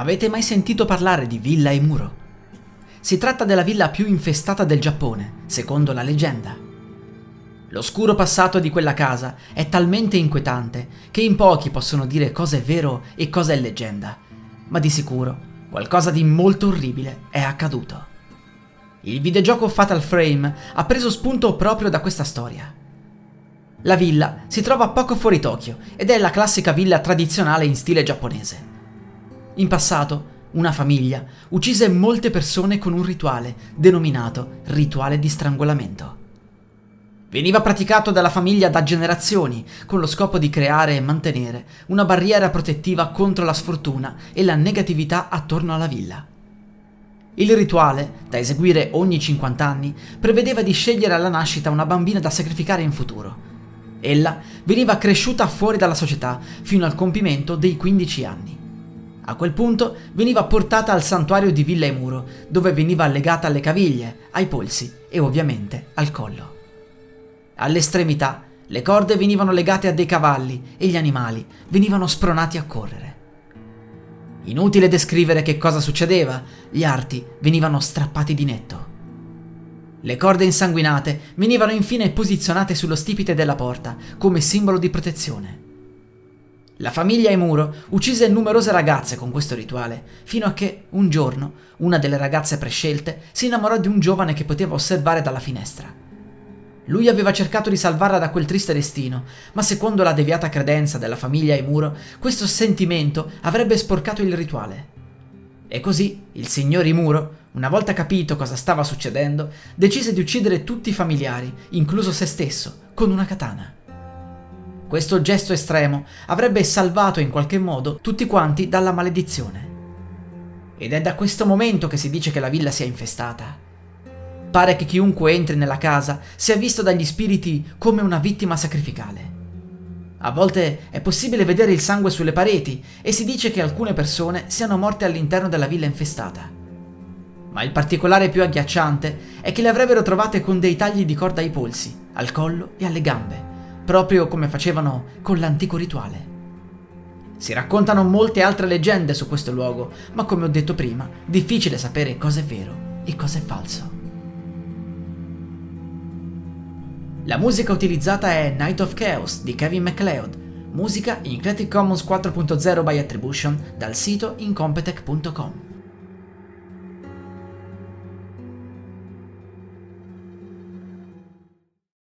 Avete mai sentito parlare di Villa Emuro? Si tratta della villa più infestata del Giappone, secondo la leggenda. L'oscuro passato di quella casa è talmente inquietante che in pochi possono dire cosa è vero e cosa è leggenda, ma di sicuro qualcosa di molto orribile è accaduto. Il videogioco Fatal Frame ha preso spunto proprio da questa storia. La villa si trova poco fuori Tokyo ed è la classica villa tradizionale in stile giapponese. In passato, una famiglia uccise molte persone con un rituale denominato rituale di strangolamento. Veniva praticato dalla famiglia da generazioni con lo scopo di creare e mantenere una barriera protettiva contro la sfortuna e la negatività attorno alla villa. Il rituale, da eseguire ogni 50 anni, prevedeva di scegliere alla nascita una bambina da sacrificare in futuro. Ella veniva cresciuta fuori dalla società fino al compimento dei 15 anni. A quel punto veniva portata al santuario di Villa Emuro, dove veniva legata alle caviglie, ai polsi e ovviamente al collo. All'estremità le corde venivano legate a dei cavalli e gli animali venivano spronati a correre. Inutile descrivere che cosa succedeva, gli arti venivano strappati di netto. Le corde insanguinate venivano infine posizionate sullo stipite della porta come simbolo di protezione. La famiglia Emuro uccise numerose ragazze con questo rituale, fino a che, un giorno, una delle ragazze prescelte si innamorò di un giovane che poteva osservare dalla finestra. Lui aveva cercato di salvarla da quel triste destino, ma secondo la deviata credenza della famiglia Emuro, questo sentimento avrebbe sporcato il rituale. E così il signor Imuro, una volta capito cosa stava succedendo, decise di uccidere tutti i familiari, incluso se stesso, con una katana. Questo gesto estremo avrebbe salvato in qualche modo tutti quanti dalla maledizione. Ed è da questo momento che si dice che la villa sia infestata. Pare che chiunque entri nella casa sia visto dagli spiriti come una vittima sacrificale. A volte è possibile vedere il sangue sulle pareti e si dice che alcune persone siano morte all'interno della villa infestata. Ma il particolare più agghiacciante è che le avrebbero trovate con dei tagli di corda ai polsi, al collo e alle gambe, proprio come facevano con l'antico rituale. Si raccontano molte altre leggende su questo luogo, ma come ho detto prima, difficile sapere cosa è vero e cosa è falso. La musica utilizzata è Night of Chaos di Kevin MacLeod, musica in Creative Commons 4.0 by Attribution dal sito incompetech.com.